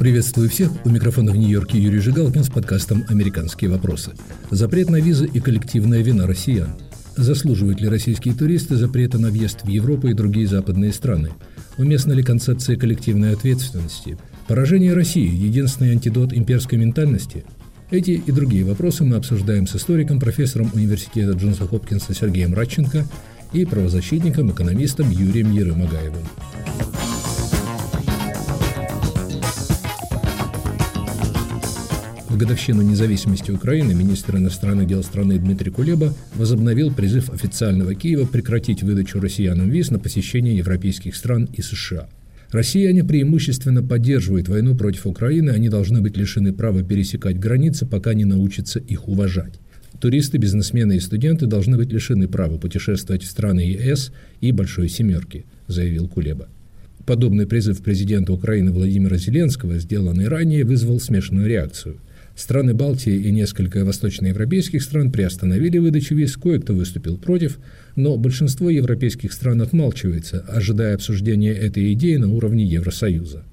Приветствую всех. У микрофона в Нью-Йорке Юрий Жигалкин с подкастом «Американские вопросы». Запрет на визы и коллективная вина россиян. Заслуживают ли российские туристы запрета на въезд в Европу и другие западные страны? Уместна ли концепция коллективной ответственности? Поражение России – единственный антидот имперской ментальности? Эти и другие вопросы мы обсуждаем с историком, профессором университета Джонса Хопкинса Сергеем Радченко и правозащитником, экономистом Юрием Ерымагаевым. Годовщину независимости Украины министр иностранных дел страны Дмитрий Кулеба возобновил призыв официального Киева прекратить выдачу россиянам виз на посещение европейских стран и США. Россияне преимущественно поддерживают войну против Украины, они должны быть лишены права пересекать границы, пока не научатся их уважать. Туристы, бизнесмены и студенты должны быть лишены права путешествовать в страны ЕС и Большой Семерки, заявил Кулеба. Подобный призыв президента Украины Владимира Зеленского, сделанный ранее, вызвал смешанную реакцию – Страны Балтии и несколько восточноевропейских стран приостановили выдачу виз, кое-кто выступил против, но большинство европейских стран отмалчивается, ожидая обсуждения этой идеи на уровне Евросоюза.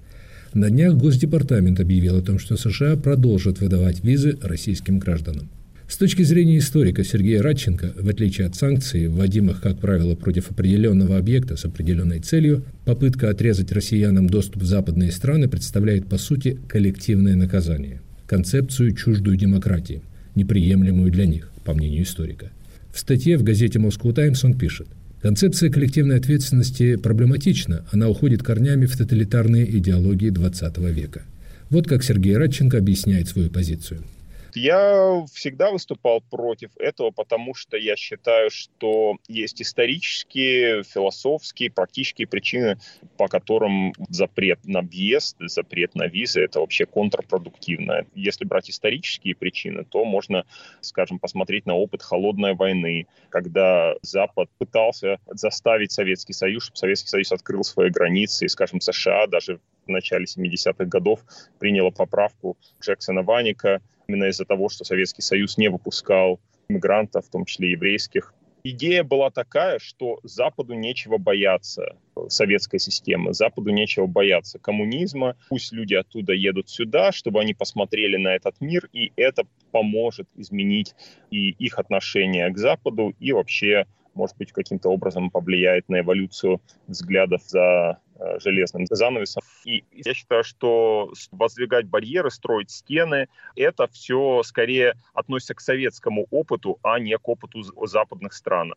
На днях Госдепартамент объявил о том, что США продолжат выдавать визы российским гражданам. С точки зрения историка Сергея Радченко, в отличие от санкций, вводимых, как правило, против определенного объекта с определенной целью, попытка отрезать россиянам доступ в западные страны представляет, по сути, коллективное наказание концепцию чуждую демократии, неприемлемую для них, по мнению историка. В статье в газете Moscow Times он пишет, Концепция коллективной ответственности проблематична, она уходит корнями в тоталитарные идеологии XX века. Вот как Сергей Радченко объясняет свою позицию – я всегда выступал против этого, потому что я считаю, что есть исторические, философские, практические причины, по которым запрет на въезд, запрет на визы — это вообще контрпродуктивно. Если брать исторические причины, то можно, скажем, посмотреть на опыт холодной войны, когда Запад пытался заставить Советский Союз, чтобы Советский Союз открыл свои границы, и, скажем, США даже в начале 70-х годов приняла поправку Джексона Ваника, именно из-за того, что Советский Союз не выпускал мигрантов, в том числе еврейских. Идея была такая, что Западу нечего бояться советской системы, Западу нечего бояться коммунизма. Пусть люди оттуда едут сюда, чтобы они посмотрели на этот мир, и это поможет изменить и их отношение к Западу, и вообще может быть, каким-то образом повлияет на эволюцию взглядов за э, железным занавесом. И я считаю, что воздвигать барьеры, строить стены, это все скорее относится к советскому опыту, а не к опыту западных стран.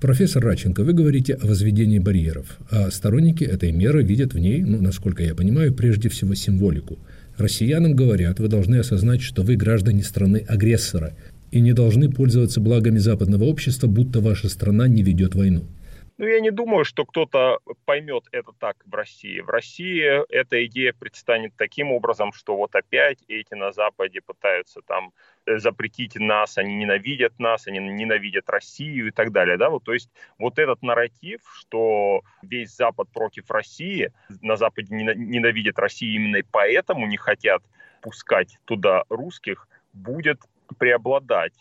Профессор Раченко, вы говорите о возведении барьеров, а сторонники этой меры видят в ней, ну, насколько я понимаю, прежде всего символику. Россиянам говорят, вы должны осознать, что вы граждане страны-агрессора, и не должны пользоваться благами западного общества, будто ваша страна не ведет войну. Ну, я не думаю, что кто-то поймет это так в России. В России эта идея предстанет таким образом, что вот опять эти на Западе пытаются там э, запретить нас, они ненавидят нас, они ненавидят Россию и так далее. Да? Вот, то есть вот этот нарратив, что весь Запад против России, на Западе ненавидят Россию именно поэтому не хотят пускать туда русских, будет преобладать.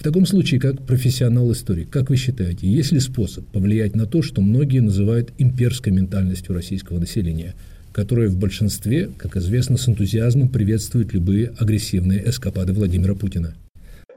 В таком случае, как профессионал-историк, как вы считаете, есть ли способ повлиять на то, что многие называют имперской ментальностью российского населения, которое в большинстве, как известно, с энтузиазмом приветствует любые агрессивные эскапады Владимира Путина?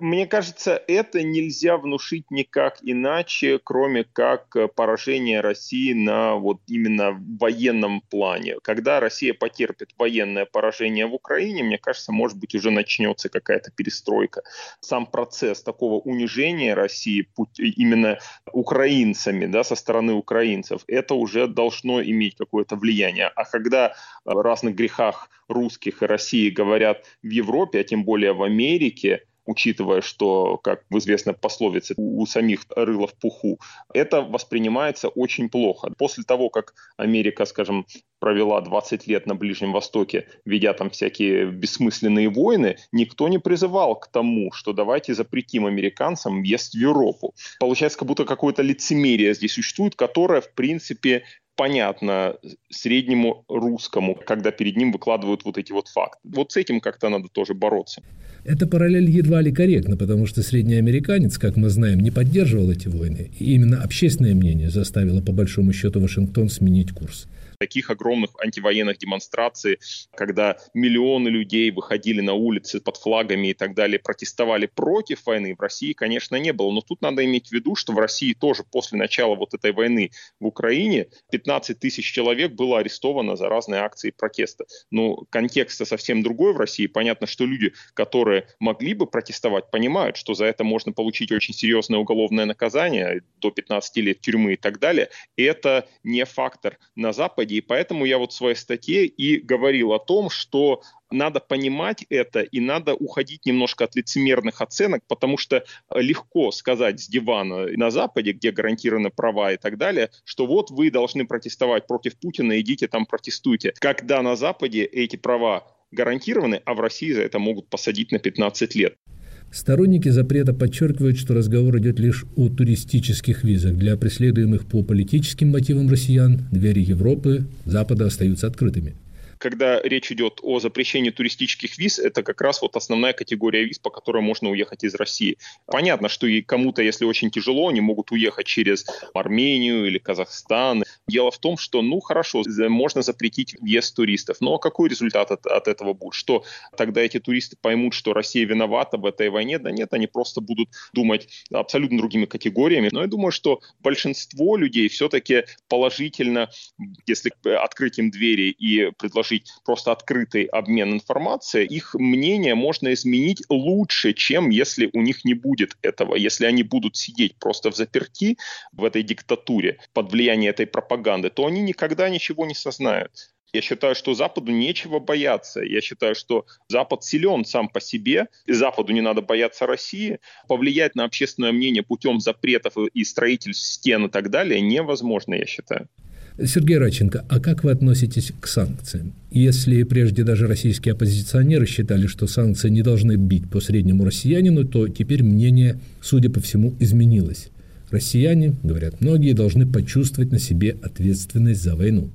Мне кажется, это нельзя внушить никак иначе, кроме как э, поражение России на вот именно военном плане. Когда Россия потерпит военное поражение в Украине, мне кажется, может быть, уже начнется какая-то перестройка. Сам процесс такого унижения России именно украинцами, да, со стороны украинцев, это уже должно иметь какое-то влияние. А когда о разных грехах русских и России говорят в Европе, а тем более в Америке, учитывая, что, как в известной пословице, у самих рыло в пуху, это воспринимается очень плохо. После того, как Америка, скажем, провела 20 лет на Ближнем Востоке, ведя там всякие бессмысленные войны, никто не призывал к тому, что давайте запретим американцам въезд в Европу. Получается, как будто какое-то лицемерие здесь существует, которое, в принципе, понятно среднему русскому, когда перед ним выкладывают вот эти вот факты. Вот с этим как-то надо тоже бороться. Эта параллель едва ли корректна, потому что средний американец, как мы знаем, не поддерживал эти войны. И именно общественное мнение заставило по большому счету Вашингтон сменить курс. Таких огромных антивоенных демонстраций, когда миллионы людей выходили на улицы под флагами и так далее, протестовали против войны, в России, конечно, не было. Но тут надо иметь в виду, что в России тоже после начала вот этой войны в Украине 15 тысяч человек было арестовано за разные акции протеста. Но контекст совсем другой в России. Понятно, что люди, которые могли бы протестовать, понимают, что за это можно получить очень серьезное уголовное наказание, до 15 лет тюрьмы и так далее. Это не фактор на Западе. И поэтому я вот в своей статье и говорил о том, что надо понимать это и надо уходить немножко от лицемерных оценок, потому что легко сказать с дивана на Западе, где гарантированы права и так далее, что вот вы должны протестовать против Путина, идите там протестуйте. Когда на Западе эти права гарантированы, а в России за это могут посадить на 15 лет. Сторонники запрета подчеркивают, что разговор идет лишь о туристических визах. Для преследуемых по политическим мотивам россиян двери Европы, Запада остаются открытыми когда речь идет о запрещении туристических виз, это как раз вот основная категория виз, по которой можно уехать из России. Понятно, что и кому-то, если очень тяжело, они могут уехать через Армению или Казахстан. Дело в том, что, ну, хорошо, можно запретить въезд туристов, но какой результат от, от этого будет? Что тогда эти туристы поймут, что Россия виновата в этой войне? Да нет, они просто будут думать абсолютно другими категориями. Но я думаю, что большинство людей все-таки положительно, если открыть им двери и предложить предложить просто открытый обмен информацией, их мнение можно изменить лучше, чем если у них не будет этого. Если они будут сидеть просто в заперти в этой диктатуре под влиянием этой пропаганды, то они никогда ничего не сознают. Я считаю, что Западу нечего бояться. Я считаю, что Запад силен сам по себе, и Западу не надо бояться России. Повлиять на общественное мнение путем запретов и строительств стен и так далее невозможно, я считаю. Сергей Радченко, а как вы относитесь к санкциям? Если прежде даже российские оппозиционеры считали, что санкции не должны бить по среднему россиянину, то теперь мнение, судя по всему, изменилось. Россияне, говорят многие, должны почувствовать на себе ответственность за войну.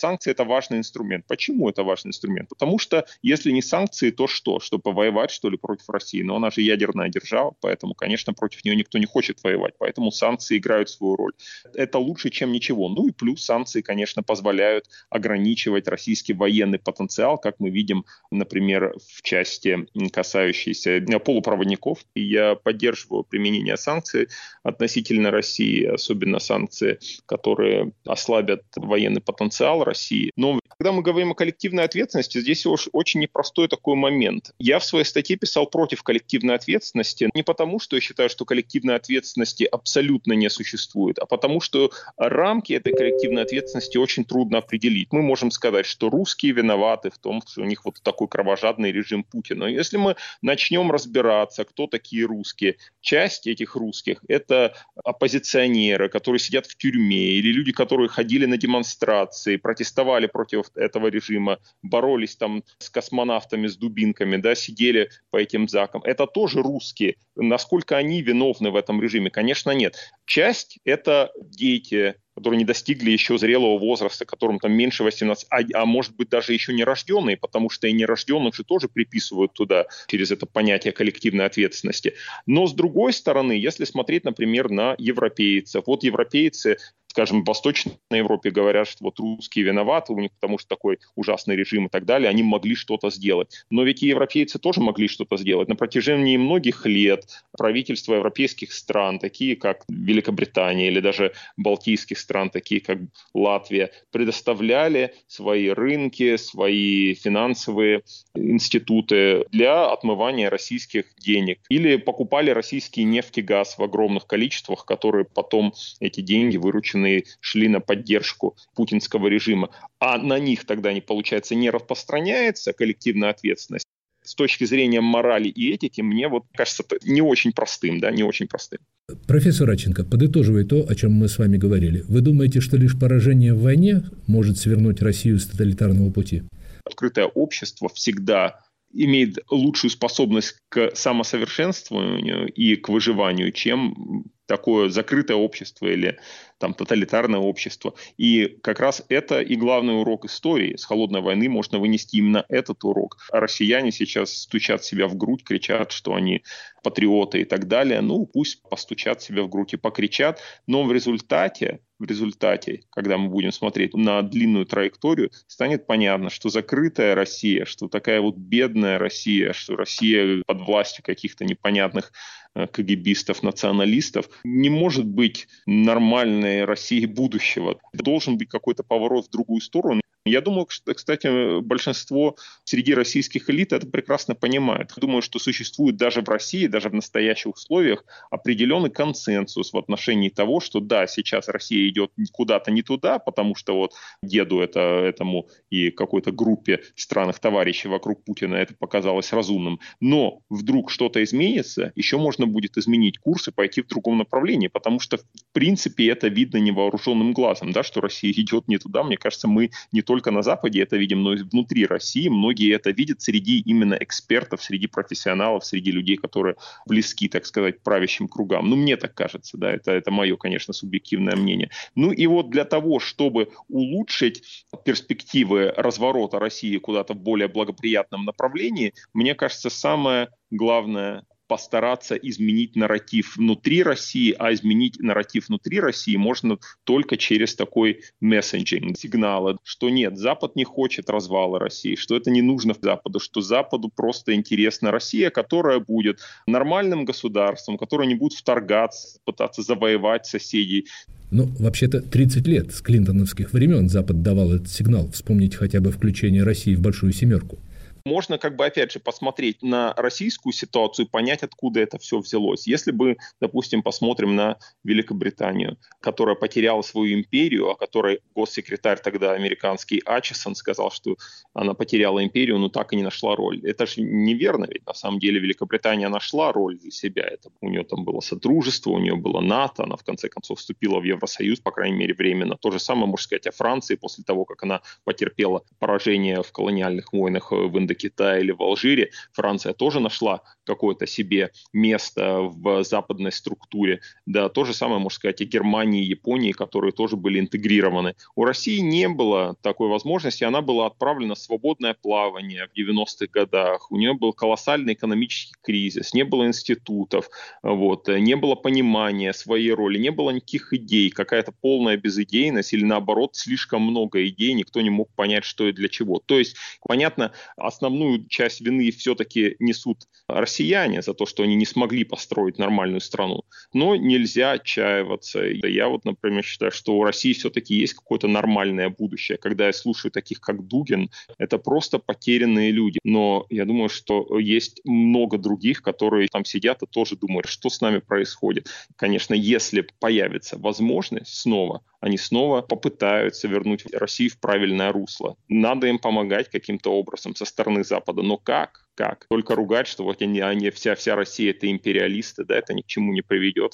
Санкции – это важный инструмент. Почему это важный инструмент? Потому что если не санкции, то что? Что повоевать, что ли, против России? Но она же ядерная держава, поэтому, конечно, против нее никто не хочет воевать. Поэтому санкции играют свою роль. Это лучше, чем ничего. Ну и плюс санкции, конечно, позволяют ограничивать российский военный потенциал, как мы видим, например, в части, касающейся полупроводников. И я поддерживаю применение санкций относительно России, особенно санкции, которые ослабят военный потенциал России. Но когда мы говорим о коллективной ответственности, здесь очень непростой такой момент. Я в своей статье писал против коллективной ответственности не потому, что я считаю, что коллективной ответственности абсолютно не существует, а потому что рамки этой коллективной ответственности очень трудно определить. Мы можем сказать, что русские виноваты в том, что у них вот такой кровожадный режим Путина. Если мы начнем разбираться, кто такие русские, часть этих русских – это оппозиционеры, которые сидят в тюрьме, или люди, которые ходили на демонстрации, протестовали против этого режима, боролись там с космонавтами, с дубинками, да, сидели по этим закам. Это тоже русские. Насколько они виновны в этом режиме? Конечно, нет. Часть – это дети, которые не достигли еще зрелого возраста, которым там меньше 18, а, а может быть даже еще не рожденные, потому что и нерожденных же тоже приписывают туда через это понятие коллективной ответственности. Но с другой стороны, если смотреть, например, на европейцев, вот европейцы скажем, в Восточной Европе говорят, что вот русские виноваты, у них потому что такой ужасный режим и так далее, они могли что-то сделать. Но ведь и европейцы тоже могли что-то сделать. На протяжении многих лет правительства европейских стран, такие как Великобритания или даже балтийских стран, такие как Латвия, предоставляли свои рынки, свои финансовые институты для отмывания российских денег. Или покупали российский нефть и газ в огромных количествах, которые потом эти деньги выручены вынуждены шли на поддержку путинского режима, а на них тогда, не получается, не распространяется коллективная ответственность, с точки зрения морали и этики, мне вот кажется не очень простым, да, не очень простым. Профессор Раченко, подытоживая то, о чем мы с вами говорили, вы думаете, что лишь поражение в войне может свернуть Россию с тоталитарного пути? Открытое общество всегда имеет лучшую способность к самосовершенствованию и к выживанию, чем такое закрытое общество или там тоталитарное общество. И как раз это и главный урок истории. С холодной войны можно вынести именно этот урок. А россияне сейчас стучат себя в грудь, кричат, что они патриоты и так далее. Ну, пусть постучат себя в грудь и покричат, но в результате в результате, когда мы будем смотреть на длинную траекторию, станет понятно, что закрытая Россия, что такая вот бедная Россия, что Россия под властью каких-то непонятных э, КГБистов, националистов, не может быть нормальной России будущего. Должен быть какой-то поворот в другую сторону. Я думаю, что, кстати, большинство среди российских элит это прекрасно понимает. Думаю, что существует даже в России, даже в настоящих условиях определенный консенсус в отношении того, что да, сейчас Россия идет куда-то не туда, потому что вот деду это, этому и какой-то группе странных товарищей вокруг Путина это показалось разумным. Но вдруг что-то изменится, еще можно будет изменить курс и пойти в другом направлении, потому что в принципе это видно невооруженным глазом, да, что Россия идет не туда. Мне кажется, мы не только на Западе это видим, но и внутри России. Многие это видят среди именно экспертов, среди профессионалов, среди людей, которые близки, так сказать, правящим кругам. Ну, мне так кажется, да, это, это мое, конечно, субъективное мнение. Ну и вот для того, чтобы улучшить перспективы разворота России куда-то в более благоприятном направлении, мне кажется, самое главное постараться изменить нарратив внутри России, а изменить нарратив внутри России можно только через такой мессенджинг, сигналы, что нет, Запад не хочет развала России, что это не нужно Западу, что Западу просто интересна Россия, которая будет нормальным государством, которое не будет вторгаться, пытаться завоевать соседей. Ну, вообще-то 30 лет с клинтоновских времен Запад давал этот сигнал. Вспомнить хотя бы включение России в Большую Семерку. Можно как бы опять же посмотреть на российскую ситуацию понять, откуда это все взялось. Если бы, допустим, посмотрим на Великобританию, которая потеряла свою империю, о которой госсекретарь тогда американский Ачесон сказал, что она потеряла империю, но так и не нашла роль. Это же неверно, ведь на самом деле Великобритания нашла роль для себя. Это, у нее там было содружество, у нее было НАТО, она в конце концов вступила в Евросоюз, по крайней мере, временно. То же самое можно сказать о Франции после того, как она потерпела поражение в колониальных войнах в Индокитае Китае или в Алжире, Франция тоже нашла какое-то себе место в западной структуре. Да, то же самое, можно сказать, и Германии, и Японии, которые тоже были интегрированы. У России не было такой возможности, она была отправлена в свободное плавание в 90-х годах. У нее был колоссальный экономический кризис, не было институтов, вот, не было понимания своей роли, не было никаких идей, какая-то полная безыдейность или наоборот слишком много идей, никто не мог понять, что и для чего. То есть, понятно, основную часть вины все-таки несут россияне, за то, что они не смогли построить нормальную страну. Но нельзя отчаиваться. Я вот, например, считаю, что у России все-таки есть какое-то нормальное будущее. Когда я слушаю таких, как Дугин, это просто потерянные люди. Но я думаю, что есть много других, которые там сидят и тоже думают, что с нами происходит. Конечно, если появится возможность снова они снова попытаются вернуть Россию в правильное русло. Надо им помогать каким-то образом со стороны Запада. Но как? Как? Только ругать, что вот они, они вся, вся Россия это империалисты, да, это ни к чему не приведет.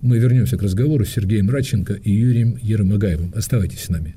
Мы вернемся к разговору с Сергеем Радченко и Юрием Еромагаевым. Оставайтесь с нами.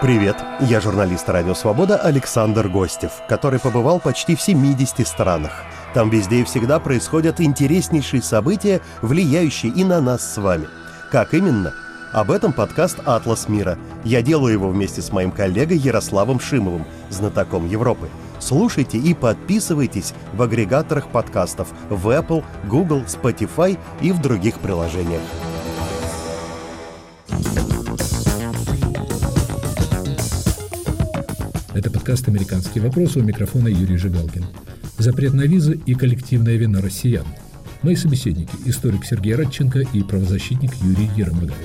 Привет, я журналист «Радио Свобода» Александр Гостев, который побывал почти в 70 странах. Там везде и всегда происходят интереснейшие события, влияющие и на нас с вами – как именно? Об этом подкаст «Атлас мира». Я делаю его вместе с моим коллегой Ярославом Шимовым, знатоком Европы. Слушайте и подписывайтесь в агрегаторах подкастов в Apple, Google, Spotify и в других приложениях. Это подкаст «Американские вопросы» у микрофона Юрий Жигалкин. Запрет на визы и коллективная вина россиян – Мои собеседники – историк Сергей Радченко и правозащитник Юрий Еромагаев.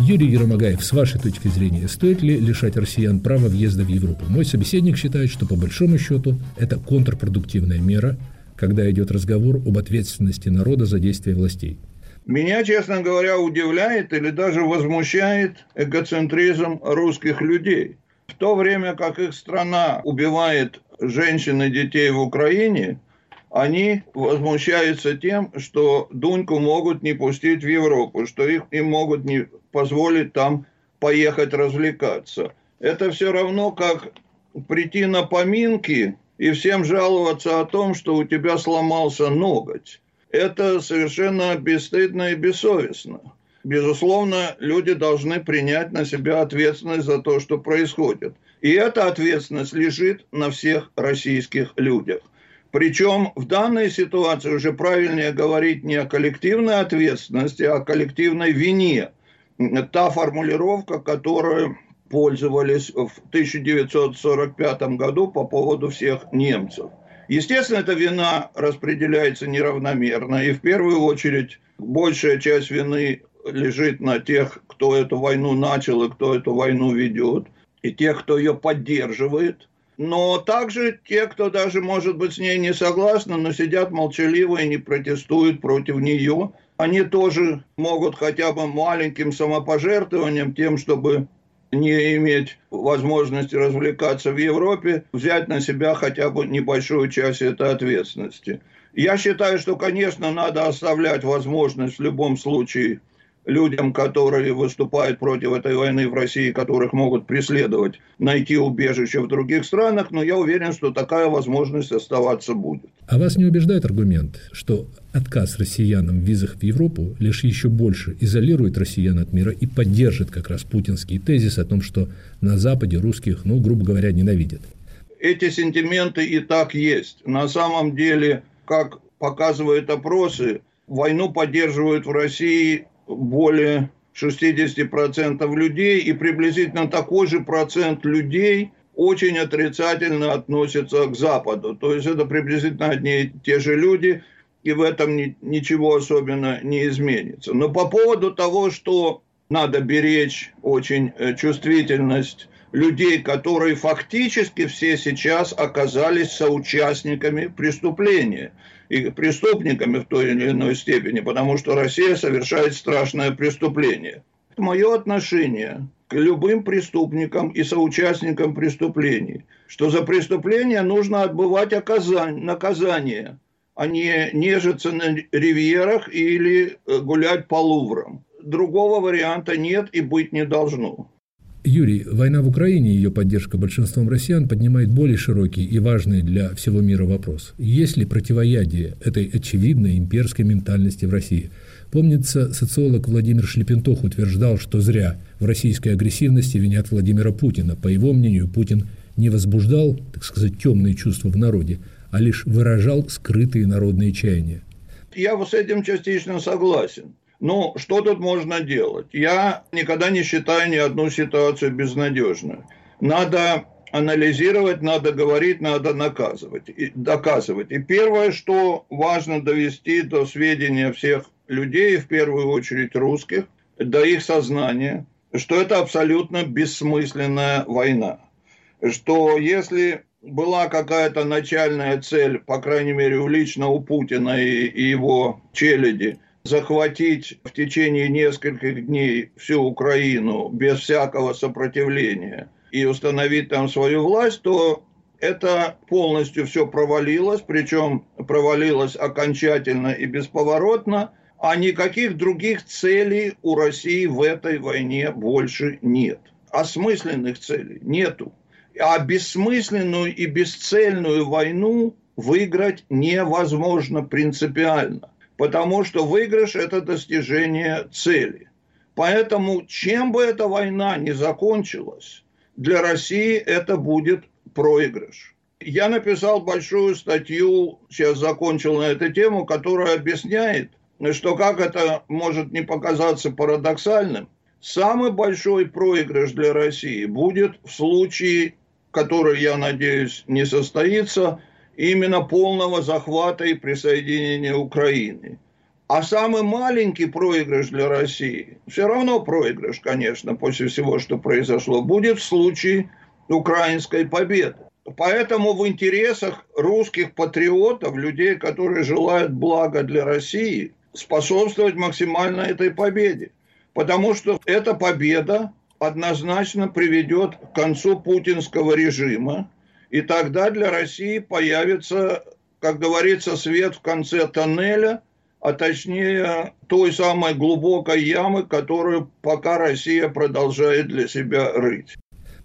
Юрий Еромагаев, с вашей точки зрения, стоит ли лишать россиян права въезда в Европу? Мой собеседник считает, что по большому счету это контрпродуктивная мера, когда идет разговор об ответственности народа за действия властей. Меня, честно говоря, удивляет или даже возмущает эгоцентризм русских людей. В то время как их страна убивает женщин и детей в Украине, они возмущаются тем, что Дуньку могут не пустить в Европу, что их, им могут не позволить там поехать развлекаться. Это все равно, как прийти на поминки и всем жаловаться о том, что у тебя сломался ноготь. Это совершенно бесстыдно и бессовестно безусловно, люди должны принять на себя ответственность за то, что происходит. И эта ответственность лежит на всех российских людях. Причем в данной ситуации уже правильнее говорить не о коллективной ответственности, а о коллективной вине. Та формулировка, которую пользовались в 1945 году по поводу всех немцев. Естественно, эта вина распределяется неравномерно, и в первую очередь большая часть вины лежит на тех, кто эту войну начал и кто эту войну ведет, и тех, кто ее поддерживает – но также те, кто даже, может быть, с ней не согласны, но сидят молчаливо и не протестуют против нее, они тоже могут хотя бы маленьким самопожертвованием, тем, чтобы не иметь возможности развлекаться в Европе, взять на себя хотя бы небольшую часть этой ответственности. Я считаю, что, конечно, надо оставлять возможность в любом случае людям, которые выступают против этой войны в России, которых могут преследовать, найти убежище в других странах, но я уверен, что такая возможность оставаться будет. А вас не убеждает аргумент, что отказ россиянам в визах в Европу лишь еще больше изолирует россиян от мира и поддержит как раз путинский тезис о том, что на Западе русских, ну, грубо говоря, ненавидят? Эти сентименты и так есть. На самом деле, как показывают опросы, войну поддерживают в России более 60% людей, и приблизительно такой же процент людей очень отрицательно относятся к Западу. То есть это приблизительно одни и те же люди, и в этом ни, ничего особенно не изменится. Но по поводу того, что надо беречь очень э, чувствительность людей, которые фактически все сейчас оказались соучастниками преступления и преступниками в той или иной степени, потому что Россия совершает страшное преступление. Мое отношение к любым преступникам и соучастникам преступлений, что за преступление нужно отбывать наказание, а не нежиться на ривьерах или э, гулять по луврам. Другого варианта нет и быть не должно. Юрий, война в Украине и ее поддержка большинством россиян поднимает более широкий и важный для всего мира вопрос. Есть ли противоядие этой очевидной имперской ментальности в России? Помнится, социолог Владимир Шлепентох утверждал, что зря в российской агрессивности винят Владимира Путина. По его мнению, Путин не возбуждал, так сказать, темные чувства в народе, а лишь выражал скрытые народные чаяния. Я с этим частично согласен. Ну, что тут можно делать? Я никогда не считаю ни одну ситуацию безнадежной. Надо анализировать, надо говорить, надо наказывать, и доказывать. И первое, что важно довести до сведения всех людей, в первую очередь русских, до их сознания, что это абсолютно бессмысленная война. Что если была какая-то начальная цель, по крайней мере, у лично у Путина и, и его челяди, захватить в течение нескольких дней всю Украину без всякого сопротивления и установить там свою власть, то это полностью все провалилось, причем провалилось окончательно и бесповоротно, а никаких других целей у России в этой войне больше нет. Осмысленных целей нету. А бессмысленную и бесцельную войну выиграть невозможно принципиально потому что выигрыш – это достижение цели. Поэтому, чем бы эта война ни закончилась, для России это будет проигрыш. Я написал большую статью, сейчас закончил на эту тему, которая объясняет, что как это может не показаться парадоксальным, самый большой проигрыш для России будет в случае, который, я надеюсь, не состоится – именно полного захвата и присоединения Украины. А самый маленький проигрыш для России, все равно проигрыш, конечно, после всего, что произошло, будет в случае украинской победы. Поэтому в интересах русских патриотов, людей, которые желают блага для России, способствовать максимально этой победе. Потому что эта победа однозначно приведет к концу путинского режима, и тогда для России появится, как говорится, свет в конце тоннеля, а точнее той самой глубокой ямы, которую пока Россия продолжает для себя рыть.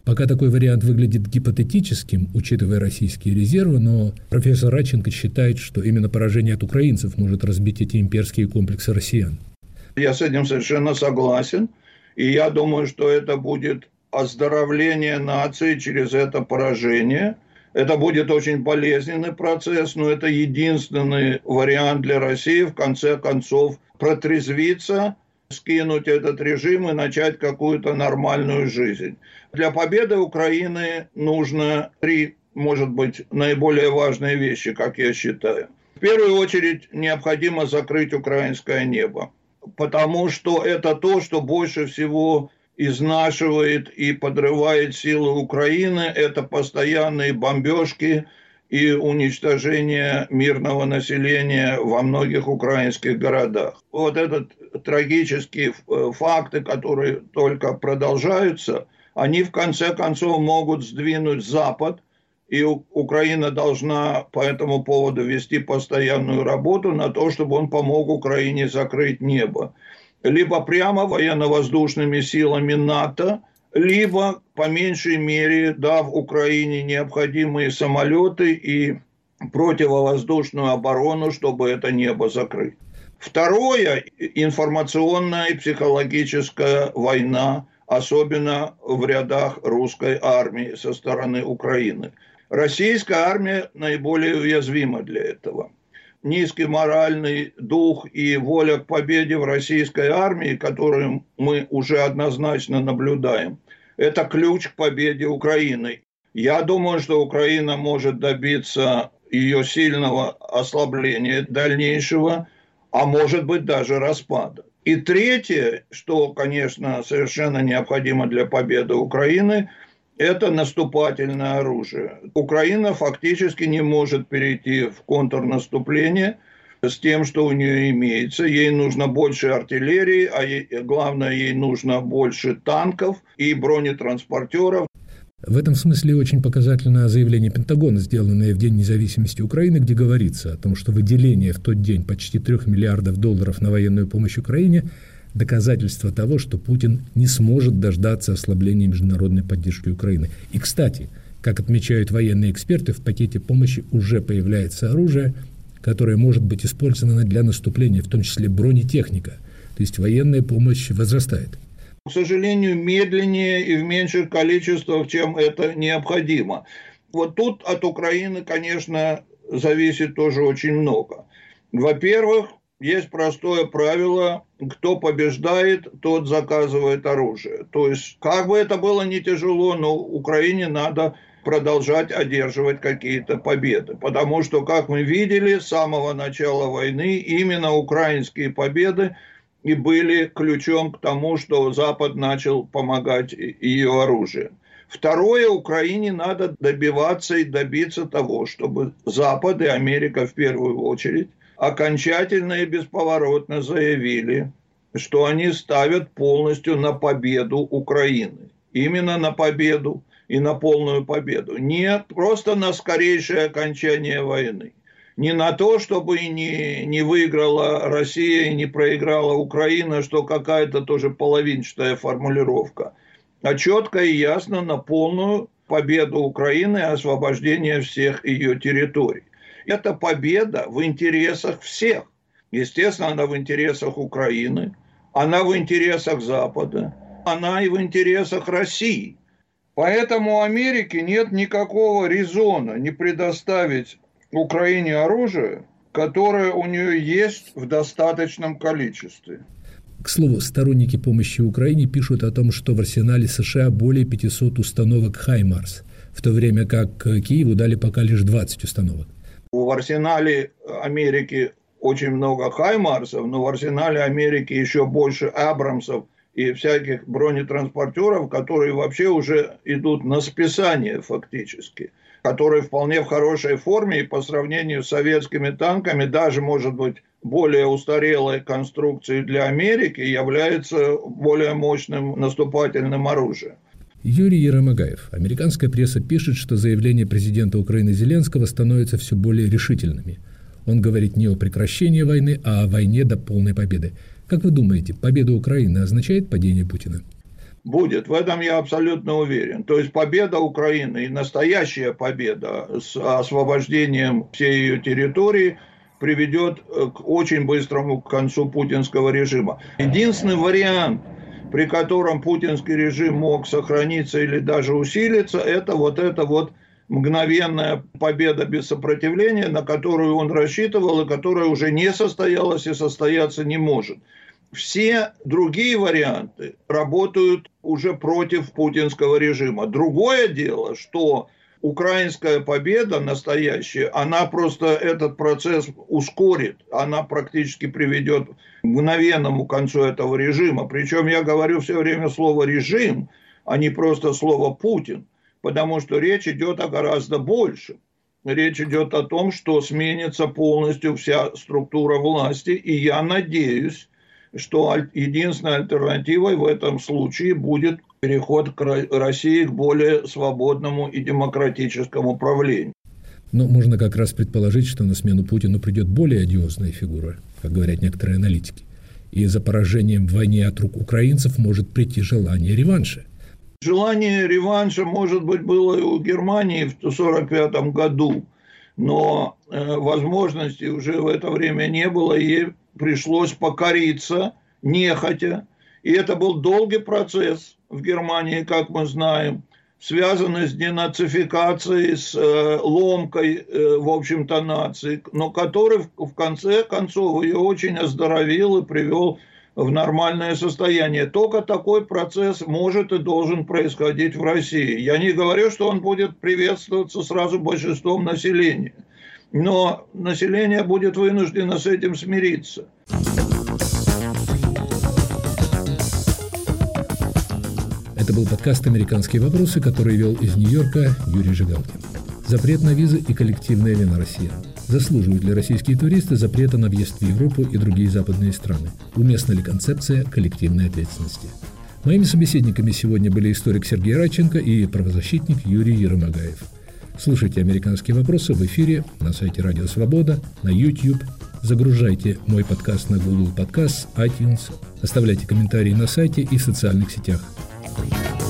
Пока такой вариант выглядит гипотетическим, учитывая российские резервы, но профессор Радченко считает, что именно поражение от украинцев может разбить эти имперские комплексы россиян. Я с этим совершенно согласен. И я думаю, что это будет оздоровление нации через это поражение. Это будет очень болезненный процесс, но это единственный вариант для России в конце концов протрезвиться, скинуть этот режим и начать какую-то нормальную жизнь. Для победы Украины нужно три, может быть, наиболее важные вещи, как я считаю. В первую очередь необходимо закрыть украинское небо, потому что это то, что больше всего изнашивает и подрывает силы Украины. Это постоянные бомбежки и уничтожение мирного населения во многих украинских городах. Вот этот трагические э, факты, которые только продолжаются, они в конце концов могут сдвинуть Запад, и Украина должна по этому поводу вести постоянную работу на то, чтобы он помог Украине закрыть небо либо прямо военно-воздушными силами НАТО, либо, по меньшей мере, дав Украине необходимые самолеты и противовоздушную оборону, чтобы это небо закрыть. Второе – информационная и психологическая война, особенно в рядах русской армии со стороны Украины. Российская армия наиболее уязвима для этого – низкий моральный дух и воля к победе в российской армии, которую мы уже однозначно наблюдаем, это ключ к победе Украины. Я думаю, что Украина может добиться ее сильного ослабления дальнейшего, а может быть даже распада. И третье, что, конечно, совершенно необходимо для победы Украины – это наступательное оружие. Украина фактически не может перейти в контрнаступление с тем, что у нее имеется. Ей нужно больше артиллерии, а ей, главное, ей нужно больше танков и бронетранспортеров. В этом смысле очень показательно заявление Пентагона, сделанное в День независимости Украины, где говорится о том, что выделение в тот день почти трех миллиардов долларов на военную помощь Украине – доказательство того, что Путин не сможет дождаться ослабления международной поддержки Украины. И, кстати, как отмечают военные эксперты, в пакете помощи уже появляется оружие, которое может быть использовано для наступления, в том числе бронетехника. То есть военная помощь возрастает. К сожалению, медленнее и в меньших количествах, чем это необходимо. Вот тут от Украины, конечно, зависит тоже очень много. Во-первых, есть простое правило, кто побеждает, тот заказывает оружие. То есть, как бы это было не тяжело, но Украине надо продолжать одерживать какие-то победы. Потому что, как мы видели, с самого начала войны именно украинские победы и были ключом к тому, что Запад начал помогать ее оружием. Второе, Украине надо добиваться и добиться того, чтобы Запад и Америка в первую очередь окончательно и бесповоротно заявили, что они ставят полностью на победу Украины. Именно на победу и на полную победу. Не просто на скорейшее окончание войны. Не на то, чтобы не, не выиграла Россия и не проиграла Украина, что какая-то тоже половинчатая формулировка. А четко и ясно на полную победу Украины и освобождение всех ее территорий это победа в интересах всех. Естественно, она в интересах Украины, она в интересах Запада, она и в интересах России. Поэтому Америке нет никакого резона не предоставить Украине оружие, которое у нее есть в достаточном количестве. К слову, сторонники помощи Украине пишут о том, что в арсенале США более 500 установок «Хаймарс», в то время как Киеву дали пока лишь 20 установок. В арсенале Америки очень много Хаймарсов, но в арсенале Америки еще больше Абрамсов и всяких бронетранспортеров, которые вообще уже идут на списание фактически, которые вполне в хорошей форме и по сравнению с советскими танками, даже, может быть, более устарелой конструкцией для Америки, является более мощным наступательным оружием. Юрий Еромагаев. Американская пресса пишет, что заявления президента Украины Зеленского становятся все более решительными. Он говорит не о прекращении войны, а о войне до полной победы. Как вы думаете, победа Украины означает падение Путина? Будет, в этом я абсолютно уверен. То есть победа Украины и настоящая победа с освобождением всей ее территории приведет к очень быстрому концу путинского режима. Единственный вариант – при котором путинский режим мог сохраниться или даже усилиться, это вот это вот мгновенная победа без сопротивления, на которую он рассчитывал и которая уже не состоялась и состояться не может. Все другие варианты работают уже против путинского режима. Другое дело, что украинская победа настоящая, она просто этот процесс ускорит, она практически приведет к мгновенному концу этого режима. Причем я говорю все время слово «режим», а не просто слово «Путин», потому что речь идет о гораздо большем. Речь идет о том, что сменится полностью вся структура власти, и я надеюсь, что единственной альтернативой в этом случае будет переход к России к более свободному и демократическому правлению. Но можно как раз предположить, что на смену Путину придет более одиозная фигура, как говорят некоторые аналитики. И за поражением в войне от рук украинцев может прийти желание реванша. Желание реванша, может быть, было и у Германии в 1945 году, но э, возможности уже в это время не было, и ей пришлось покориться нехотя. И это был долгий процесс в Германии, как мы знаем, связанный с денацификацией, с э, ломкой, э, в общем-то, нации, но который в, в конце концов ее очень оздоровил и привел в нормальное состояние. Только такой процесс может и должен происходить в России. Я не говорю, что он будет приветствоваться сразу большинством населения, но население будет вынуждено с этим смириться. Был подкаст «Американские вопросы», который вел из Нью-Йорка Юрий Жигалкин. Запрет на визы и коллективная вина россиян. Заслуживают ли российские туристы запрета на въезд в Европу и другие западные страны? Уместна ли концепция коллективной ответственности? Моими собеседниками сегодня были историк Сергей Радченко и правозащитник Юрий Еромагаев. Слушайте «Американские вопросы» в эфире на сайте Радио Свобода, на YouTube. Загружайте мой подкаст на Google Podcast, iTunes. Оставляйте комментарии на сайте и в социальных сетях. Please.